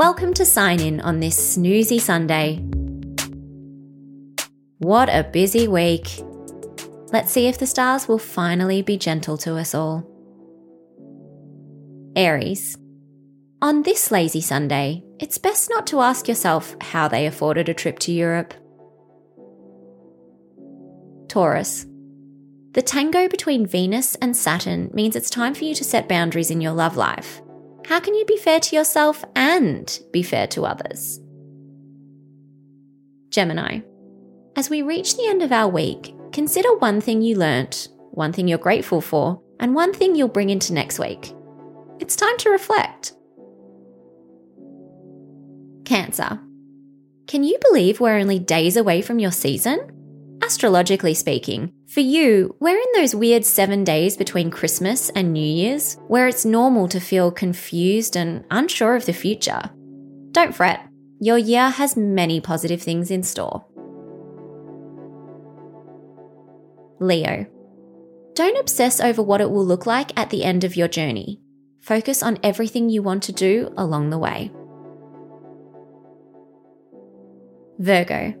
Welcome to Sign In on this snoozy Sunday. What a busy week. Let's see if the stars will finally be gentle to us all. Aries. On this lazy Sunday, it's best not to ask yourself how they afforded a trip to Europe. Taurus. The tango between Venus and Saturn means it's time for you to set boundaries in your love life. How can you be fair to yourself and be fair to others? Gemini. As we reach the end of our week, consider one thing you learnt, one thing you're grateful for, and one thing you'll bring into next week. It's time to reflect. Cancer. Can you believe we're only days away from your season? Astrologically speaking, for you, we're in those weird seven days between Christmas and New Year's where it's normal to feel confused and unsure of the future. Don't fret, your year has many positive things in store. Leo. Don't obsess over what it will look like at the end of your journey. Focus on everything you want to do along the way. Virgo.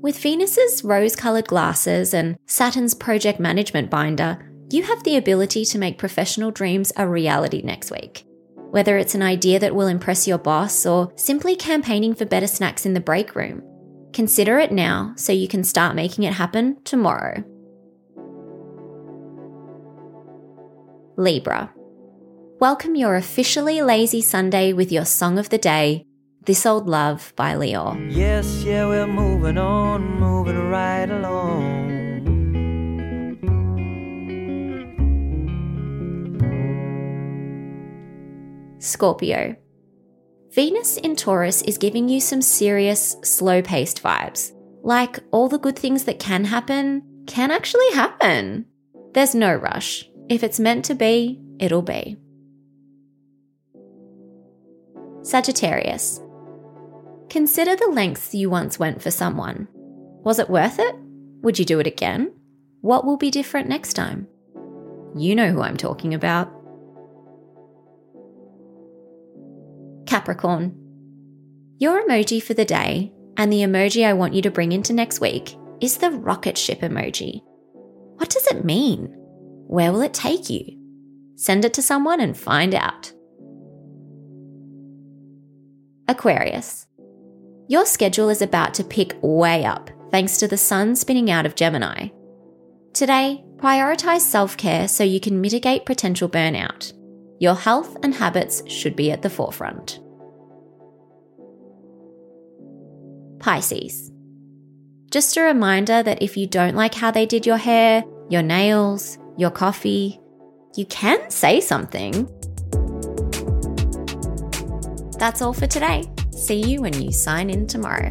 With Venus's rose coloured glasses and Saturn's project management binder, you have the ability to make professional dreams a reality next week. Whether it's an idea that will impress your boss or simply campaigning for better snacks in the break room, consider it now so you can start making it happen tomorrow. Libra. Welcome your officially lazy Sunday with your song of the day, this Old Love by Leo. Yes, yeah, we're moving on, moving right along. Scorpio. Venus in Taurus is giving you some serious, slow paced vibes. Like all the good things that can happen can actually happen. There's no rush. If it's meant to be, it'll be. Sagittarius. Consider the lengths you once went for someone. Was it worth it? Would you do it again? What will be different next time? You know who I'm talking about. Capricorn. Your emoji for the day, and the emoji I want you to bring into next week, is the rocket ship emoji. What does it mean? Where will it take you? Send it to someone and find out. Aquarius. Your schedule is about to pick way up thanks to the sun spinning out of Gemini. Today, prioritize self care so you can mitigate potential burnout. Your health and habits should be at the forefront. Pisces. Just a reminder that if you don't like how they did your hair, your nails, your coffee, you can say something. That's all for today. See you when you sign in tomorrow.